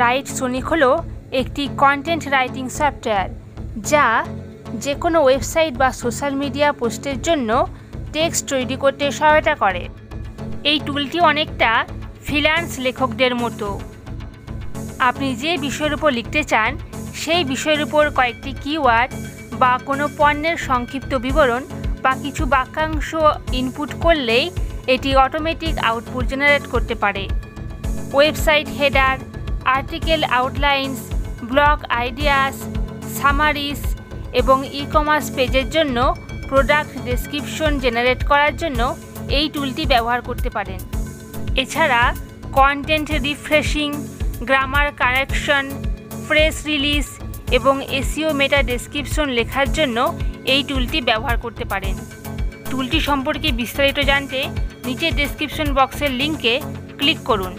Right Sonic হলো একটি content writing software যা যে কোনো ওয়েবসাইট বা সোশ্যাল মিডিয়া পোস্টের জন্য টেক্সট তৈরি করতে সহায়তা করে। এই টুলটি অনেকটা ফ্রিল্যান্স লেখকদের মতো। আপনি যে বিষয়ের উপর লিখতে চান, সেই বিষয়ের উপর কয়েকটি কিওয়ার্ড বা কোনো পণ্যের সংক্ষিপ্ত বিবরণ বা কিছু বাক্যাংশ ইনপুট করলেই এটি অটোমেটিক আউটপুট জেনারেট করতে পারে। Website header article outlines, blog ideas, summaries এবং ই কমার্স পেজের জন্য প্রোডাক্ট ডেসক্রিপশন জেনারেট করার জন্য এই টুলটি ব্যবহার করতে পারেন। এছাড়া content refreshing, grammar correction, press release এবং এসিও মেটা ডেসক্রিপশন লেখার জন্য এই টুলটি ব্যবহার করতে পারেন। টুলটি সম্পর্কে বিস্তারিত জানতে নিচের ডেসক্রিপশন বক্সের লিঙ্কে ক্লিক করুন।